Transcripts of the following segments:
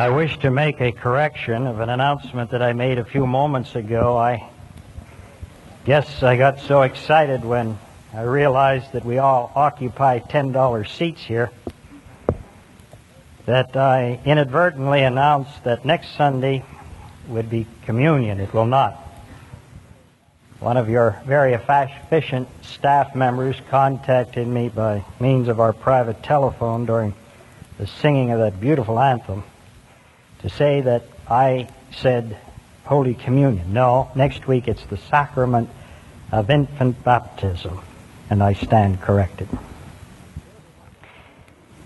I wish to make a correction of an announcement that I made a few moments ago. I guess I got so excited when I realized that we all occupy $10 seats here that I inadvertently announced that next Sunday would be communion. It will not. One of your very efficient staff members contacted me by means of our private telephone during the singing of that beautiful anthem to say that I said Holy Communion. No, next week it's the sacrament of infant baptism, and I stand corrected.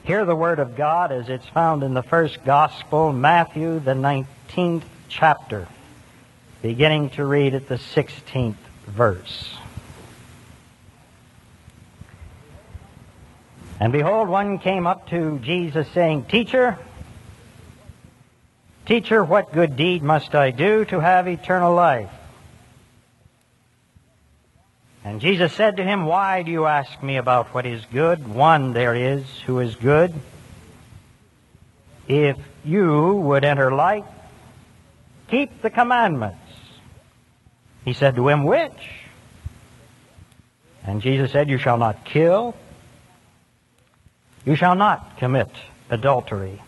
Hear the word of God as it's found in the first gospel, Matthew, the 19th chapter, beginning to read at the 16th verse. And behold, one came up to Jesus saying, Teacher, Teacher, what good deed must I do to have eternal life? And Jesus said to him, Why do you ask me about what is good? One there is who is good. If you would enter light, keep the commandments. He said to him, Which? And Jesus said, You shall not kill. You shall not commit adultery.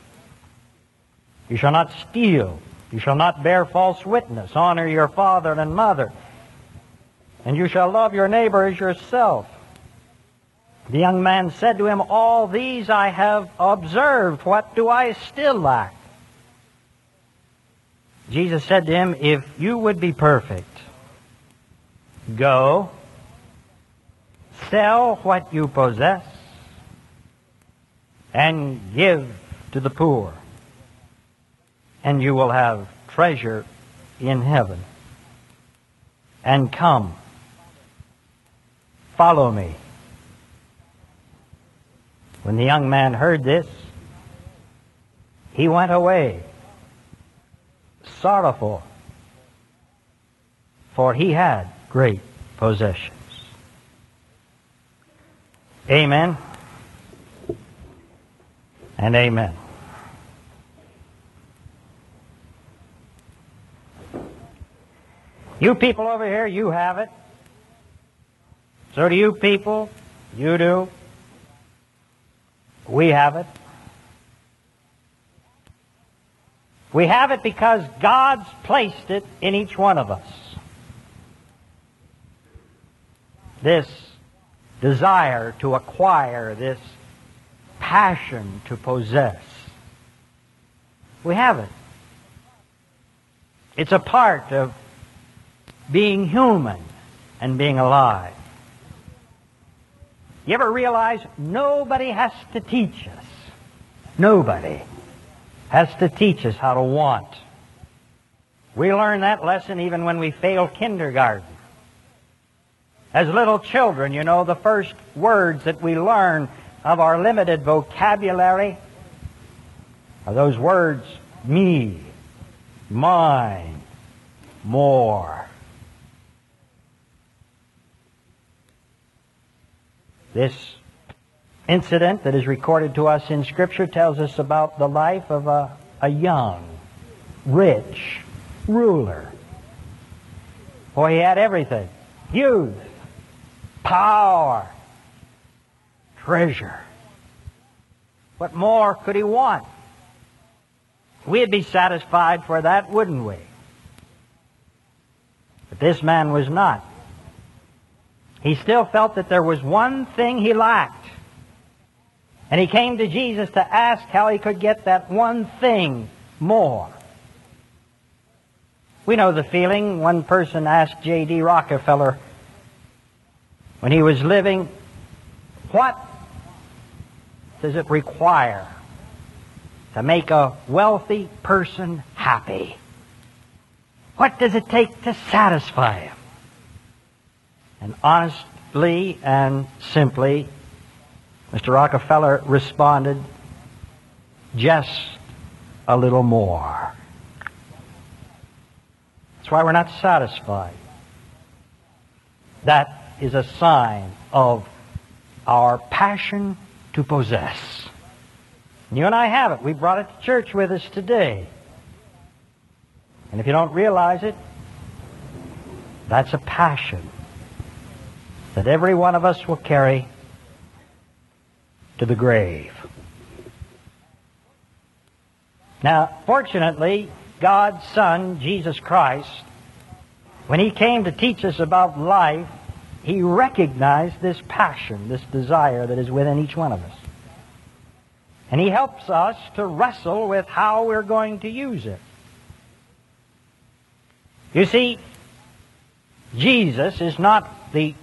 You shall not steal. You shall not bear false witness. Honor your father and mother. And you shall love your neighbor as yourself. The young man said to him, All these I have observed. What do I still lack? Jesus said to him, If you would be perfect, go, sell what you possess, and give to the poor and you will have treasure in heaven. And come, follow me. When the young man heard this, he went away sorrowful, for he had great possessions. Amen and amen. You people over here, you have it. So do you people. You do. We have it. We have it because God's placed it in each one of us. This desire to acquire, this passion to possess. We have it. It's a part of being human and being alive. You ever realize nobody has to teach us? Nobody has to teach us how to want. We learn that lesson even when we fail kindergarten. As little children, you know, the first words that we learn of our limited vocabulary are those words, me, mine, more. This incident that is recorded to us in Scripture tells us about the life of a, a young, rich ruler. Boy, he had everything youth, power, treasure. What more could he want? We'd be satisfied for that, wouldn't we? But this man was not. He still felt that there was one thing he lacked. And he came to Jesus to ask how he could get that one thing more. We know the feeling. One person asked J.D. Rockefeller when he was living, what does it require to make a wealthy person happy? What does it take to satisfy him? And honestly and simply, Mr. Rockefeller responded, just a little more. That's why we're not satisfied. That is a sign of our passion to possess. You and I have it. We brought it to church with us today. And if you don't realize it, that's a passion that every one of us will carry to the grave. Now, fortunately, God's Son, Jesus Christ, when He came to teach us about life, He recognized this passion, this desire that is within each one of us. And He helps us to wrestle with how we're going to use it. You see, Jesus is not the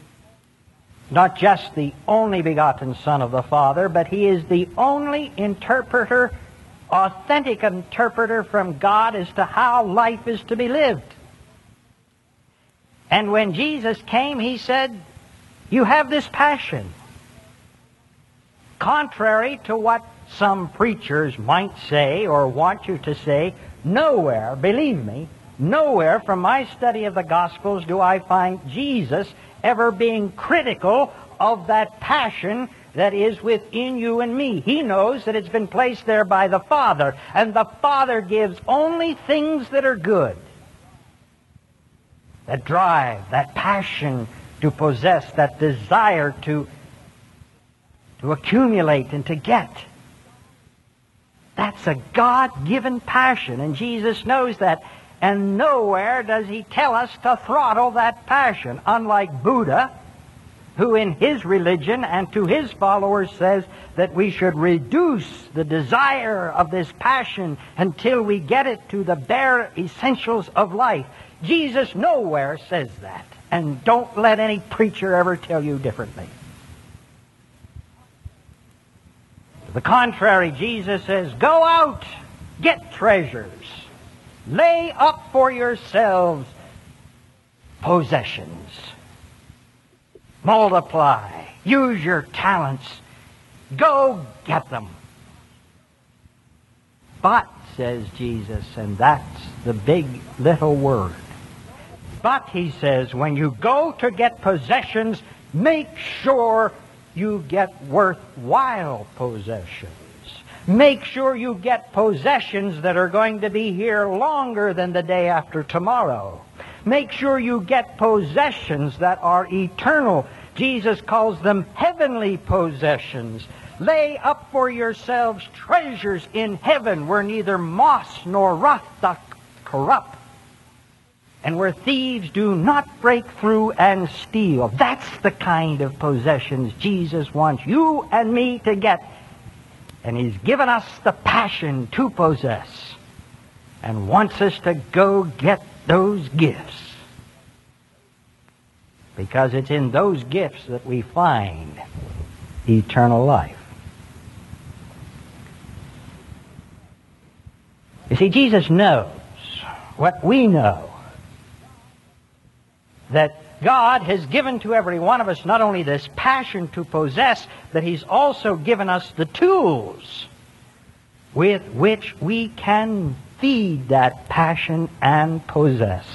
not just the only begotten Son of the Father, but he is the only interpreter, authentic interpreter from God as to how life is to be lived. And when Jesus came, he said, You have this passion. Contrary to what some preachers might say or want you to say, nowhere, believe me, nowhere from my study of the Gospels do I find Jesus ever being critical of that passion that is within you and me. He knows that it's been placed there by the Father, and the Father gives only things that are good. That drive, that passion to possess, that desire to, to accumulate and to get. That's a God-given passion, and Jesus knows that. And nowhere does he tell us to throttle that passion, unlike Buddha, who in his religion and to his followers says that we should reduce the desire of this passion until we get it to the bare essentials of life. Jesus nowhere says that. And don't let any preacher ever tell you differently. To the contrary, Jesus says, go out, get treasures Lay up for yourselves possessions. Multiply. Use your talents. Go get them. But, says Jesus, and that's the big little word. But, he says, when you go to get possessions, make sure you get worthwhile possessions. Make sure you get possessions that are going to be here longer than the day after tomorrow. Make sure you get possessions that are eternal. Jesus calls them heavenly possessions. Lay up for yourselves treasures in heaven where neither moss nor rust doth corrupt, and where thieves do not break through and steal. That's the kind of possessions Jesus wants you and me to get and He's given us the passion to possess and wants us to go get those gifts. Because it's in those gifts that we find eternal life. You see, Jesus knows what we know that God has given to every one of us not only this passion to possess, but He's also given us the tools with which we can feed that passion and possess.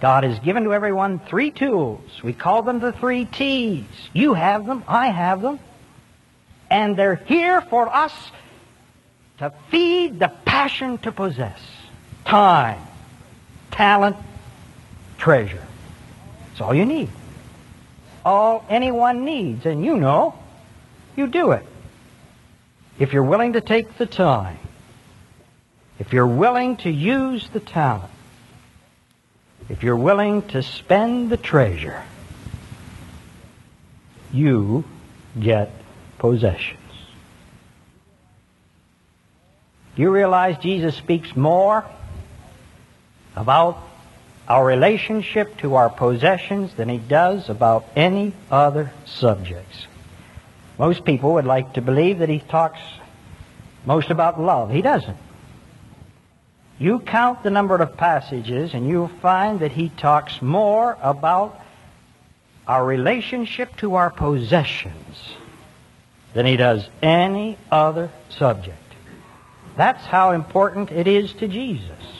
God has given to everyone three tools. We call them the three T's. You have them, I have them. And they're here for us to feed the passion to possess. Time, talent, treasure. It's all you need. All anyone needs, and you know, you do it. If you're willing to take the time, if you're willing to use the talent, if you're willing to spend the treasure, you get possessions. You realize Jesus speaks more about our relationship to our possessions than he does about any other subjects. Most people would like to believe that he talks most about love. He doesn't. You count the number of passages and you'll find that he talks more about our relationship to our possessions than he does any other subject. That's how important it is to Jesus.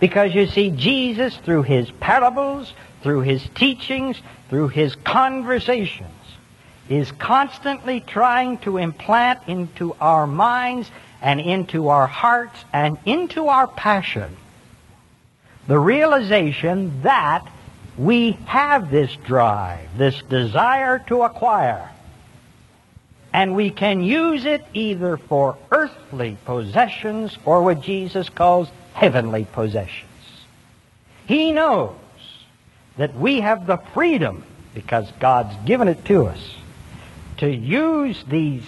Because you see, Jesus, through his parables, through his teachings, through his conversations, is constantly trying to implant into our minds and into our hearts and into our passion the realization that we have this drive, this desire to acquire. And we can use it either for earthly possessions or what Jesus calls heavenly possessions. He knows that we have the freedom, because God's given it to us, to use these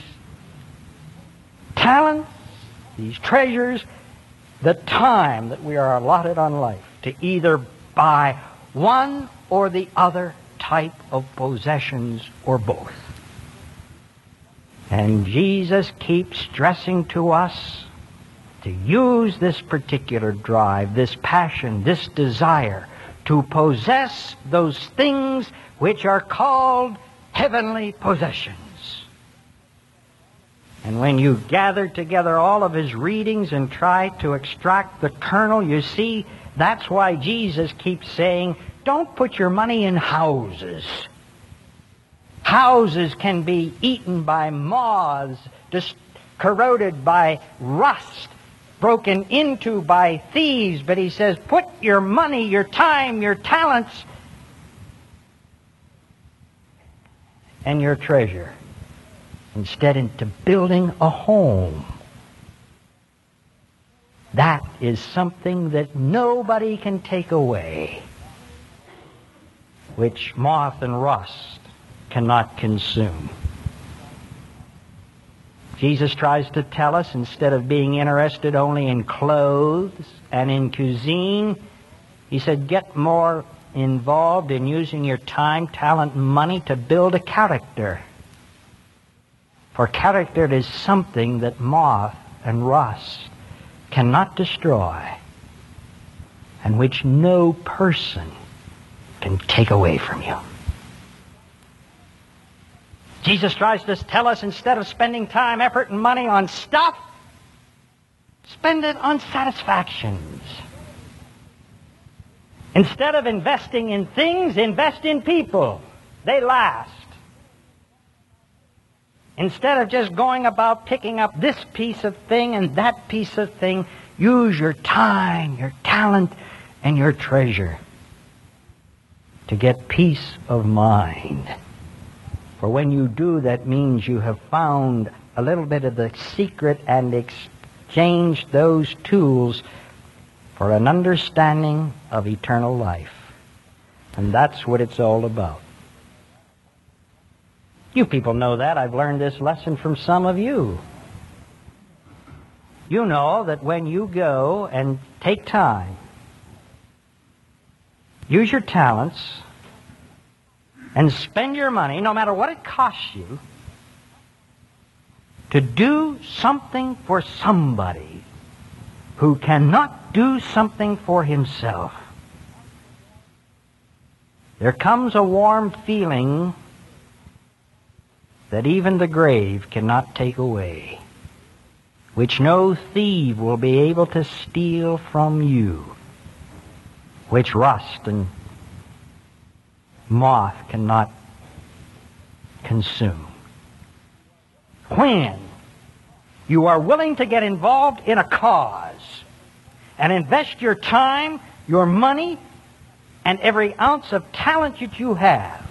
talents, these treasures, the time that we are allotted on life to either buy one or the other type of possessions or both. And Jesus keeps stressing to us to use this particular drive, this passion, this desire to possess those things which are called heavenly possessions. And when you gather together all of his readings and try to extract the kernel, you see that's why Jesus keeps saying, don't put your money in houses. Houses can be eaten by moths, just corroded by rust, broken into by thieves. But he says, put your money, your time, your talents, and your treasure instead into building a home. That is something that nobody can take away, which moth and rust cannot consume. Jesus tries to tell us instead of being interested only in clothes and in cuisine, he said, get more involved in using your time, talent, money to build a character. For character is something that moth and rust cannot destroy and which no person can take away from you. Jesus tries to tell us instead of spending time, effort, and money on stuff, spend it on satisfactions. Instead of investing in things, invest in people. They last. Instead of just going about picking up this piece of thing and that piece of thing, use your time, your talent, and your treasure to get peace of mind. For when you do, that means you have found a little bit of the secret and exchanged those tools for an understanding of eternal life. And that's what it's all about. You people know that. I've learned this lesson from some of you. You know that when you go and take time, use your talents, and spend your money, no matter what it costs you, to do something for somebody who cannot do something for himself. There comes a warm feeling that even the grave cannot take away, which no thief will be able to steal from you, which rust and moth cannot consume. When you are willing to get involved in a cause and invest your time, your money, and every ounce of talent that you have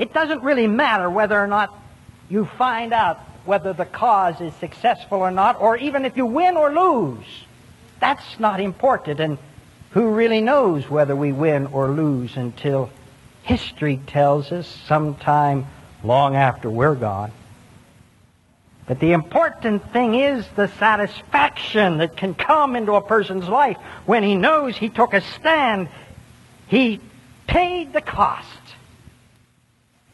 it doesn't really matter whether or not you find out whether the cause is successful or not, or even if you win or lose. That's not important. And who really knows whether we win or lose until history tells us sometime long after we're gone. But the important thing is the satisfaction that can come into a person's life when he knows he took a stand. He paid the cost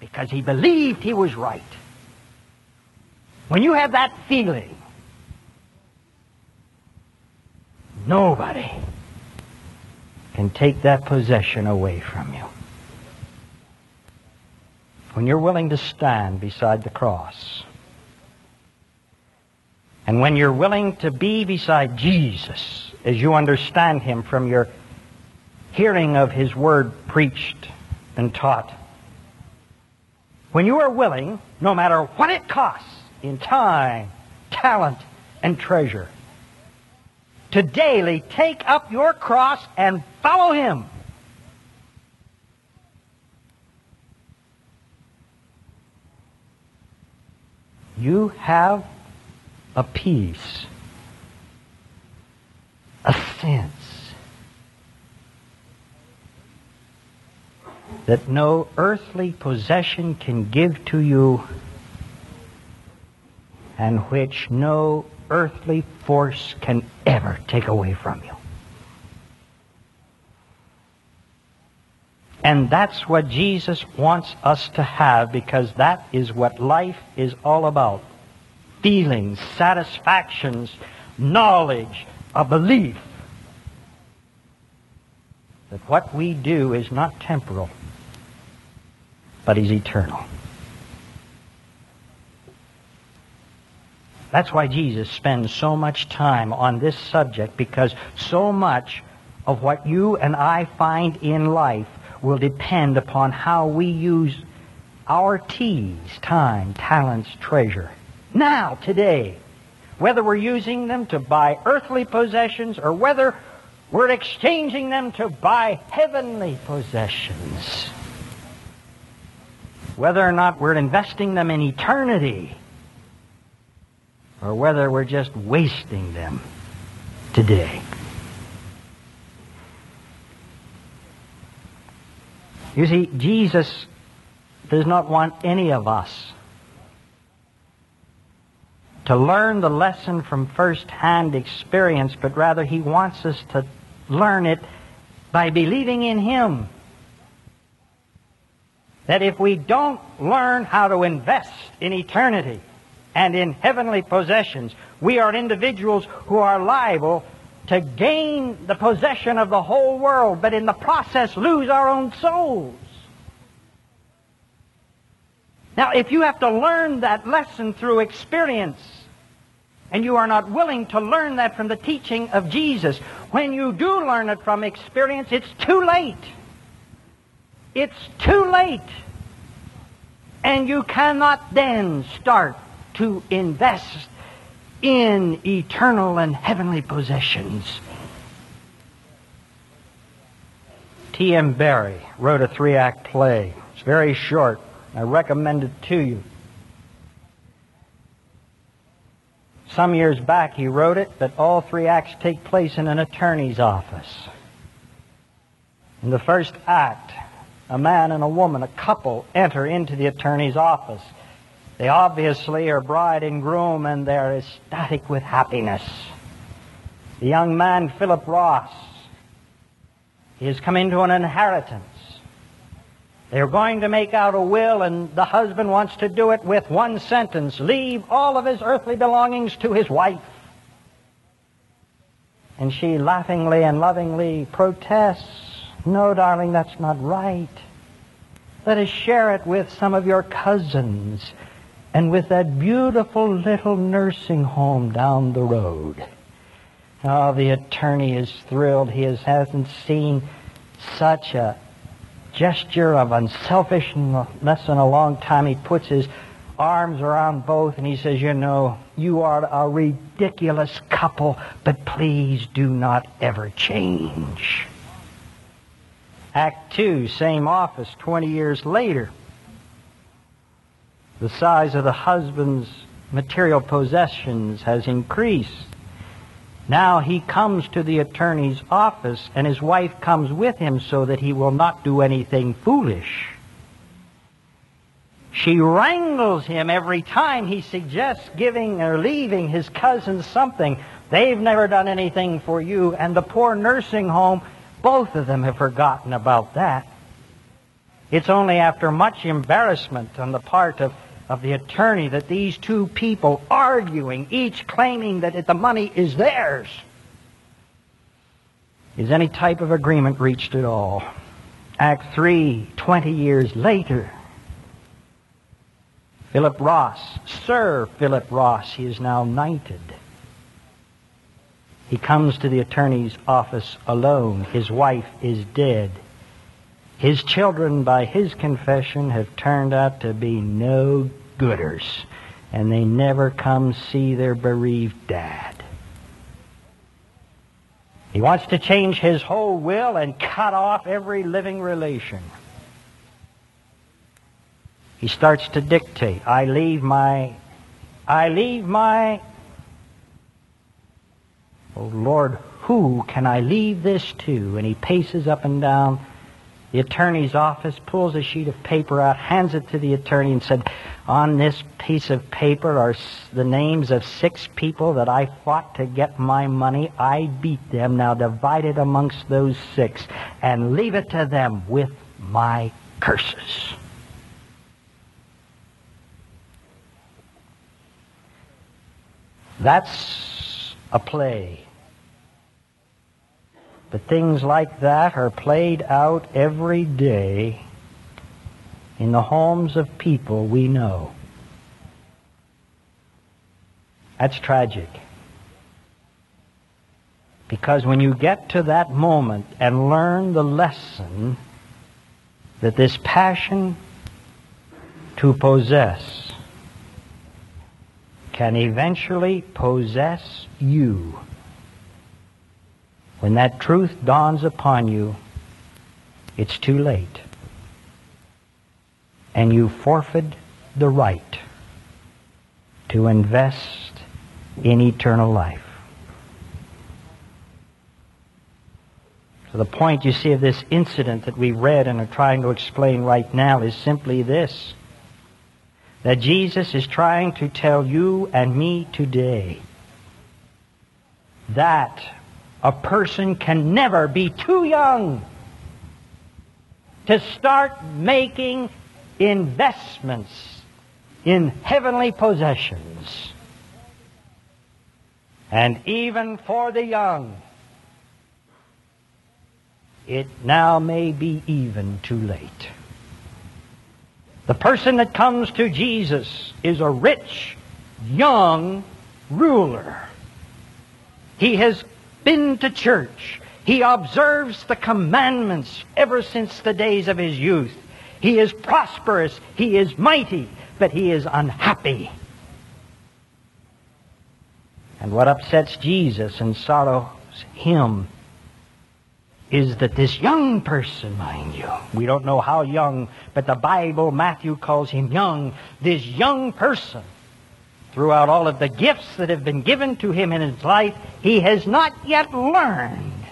because he believed he was right. When you have that feeling, nobody can take that possession away from you. When you're willing to stand beside the cross, and when you're willing to be beside Jesus as you understand him from your hearing of his word preached and taught, when you are willing, no matter what it costs in time, talent, and treasure, to daily take up your cross and follow Him. You have a peace, a sense that no earthly possession can give to you and which no earthly force can ever take away from you. And that's what Jesus wants us to have because that is what life is all about. Feelings, satisfactions, knowledge, a belief that what we do is not temporal, but is eternal. That's why Jesus spends so much time on this subject because so much of what you and I find in life will depend upon how we use our T's, time, talents, treasure. Now, today, whether we're using them to buy earthly possessions or whether we're exchanging them to buy heavenly possessions. Whether or not we're investing them in eternity or whether we're just wasting them today. You see, Jesus does not want any of us to learn the lesson from first-hand experience, but rather he wants us to learn it by believing in him. That if we don't learn how to invest in eternity, and in heavenly possessions. We are individuals who are liable to gain the possession of the whole world, but in the process lose our own souls. Now, if you have to learn that lesson through experience, and you are not willing to learn that from the teaching of Jesus, when you do learn it from experience, it's too late. It's too late. And you cannot then start to invest in eternal and heavenly possessions. J.M. Barrie wrote a three act play. It's very short. I recommend it to you. Some years back he wrote it that all three acts take place in an attorney's office. In the first act, a man and a woman, a couple, enter into the attorney's office. They obviously are bride and groom and they're ecstatic with happiness. The young man, Philip Ross, he has come into an inheritance. They're going to make out a will and the husband wants to do it with one sentence. Leave all of his earthly belongings to his wife. And she laughingly and lovingly protests, no, darling, that's not right. Let us share it with some of your cousins and with that beautiful little nursing home down the road. Oh, the attorney is thrilled. He has, hasn't seen such a gesture of unselfishness in a long time. He puts his arms around both and he says, You know, you are a ridiculous couple, but please do not ever change. Act 2, same office, 20 years later the size of the husband's material possessions has increased. Now he comes to the attorney's office and his wife comes with him so that he will not do anything foolish. She wrangles him every time he suggests giving or leaving his cousins something. They've never done anything for you, and the poor nursing home, both of them have forgotten about that. It's only after much embarrassment on the part of of the attorney that these two people arguing, each claiming that the money is theirs, is any type of agreement reached at all. Act 3, 20 years later, Philip Ross, Sir Philip Ross, he is now knighted. He comes to the attorney's office alone. His wife is dead. His children, by his confession, have turned out to be no gooders, and they never come see their bereaved dad. He wants to change his whole will and cut off every living relation. He starts to dictate. I leave my, I leave my, oh Lord, who can I leave this to? And he paces up and down the attorney's office, pulls a sheet of paper out, hands it to the attorney, and said, On this piece of paper are the names of six people that I fought to get my money. I beat them. Now divide it amongst those six and leave it to them with my curses. That's a play. But things like that are played out every day in the homes of people we know. That's tragic. Because when you get to that moment and learn the lesson that this passion to possess can eventually possess you, when that truth dawns upon you, it's too late. And you forfeit the right to invest in eternal life. So the point you see of this incident that we read and are trying to explain right now is simply this. That Jesus is trying to tell you and me today that a person can never be too young to start making investments in heavenly possessions. And even for the young, it now may be even too late. The person that comes to Jesus is a rich, young ruler. He has been to church. He observes the commandments ever since the days of his youth. He is prosperous. He is mighty, but he is unhappy. And what upsets Jesus and sorrows him is that this young person, mind you, we don't know how young, but the Bible, Matthew calls him young, this young person throughout all of the gifts that have been given to him in his life, he has not yet learned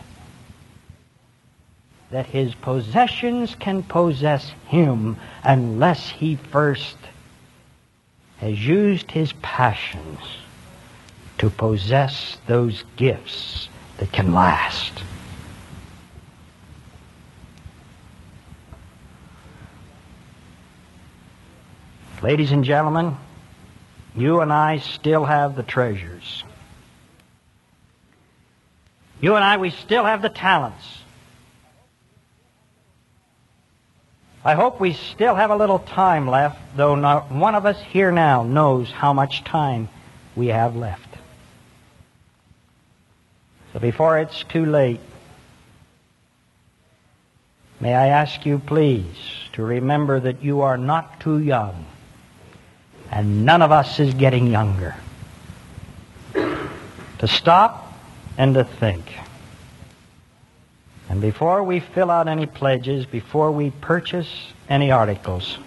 that his possessions can possess him unless he first has used his passions to possess those gifts that can last. Ladies and gentlemen, you and I still have the treasures. You and I, we still have the talents. I hope we still have a little time left, though not one of us here now knows how much time we have left. So before it's too late, may I ask you please to remember that you are not too young and none of us is getting younger. To stop and to think. And before we fill out any pledges, before we purchase any articles,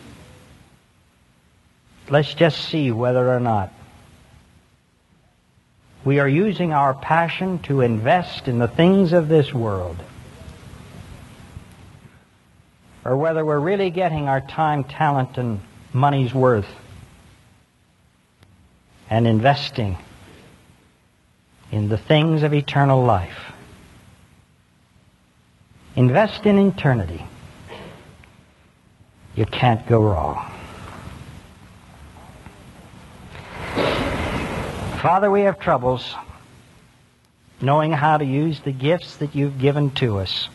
let's just see whether or not we are using our passion to invest in the things of this world, or whether we're really getting our time, talent, and money's worth and investing in the things of eternal life. Invest in eternity. You can't go wrong. Father, we have troubles knowing how to use the gifts that you've given to us.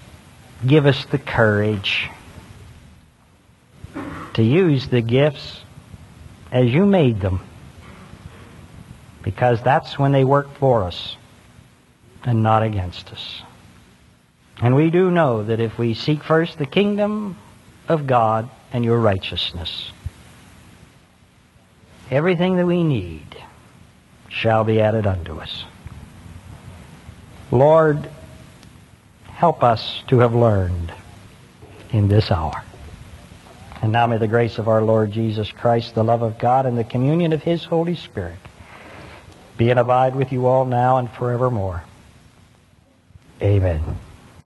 Give us the courage to use the gifts as you made them because that's when they work for us and not against us. And we do know that if we seek first the kingdom of God and your righteousness, everything that we need shall be added unto us. Lord, help us to have learned in this hour. And now may the grace of our Lord Jesus Christ, the love of God, and the communion of His Holy Spirit be and abide with you all now and forevermore. Amen.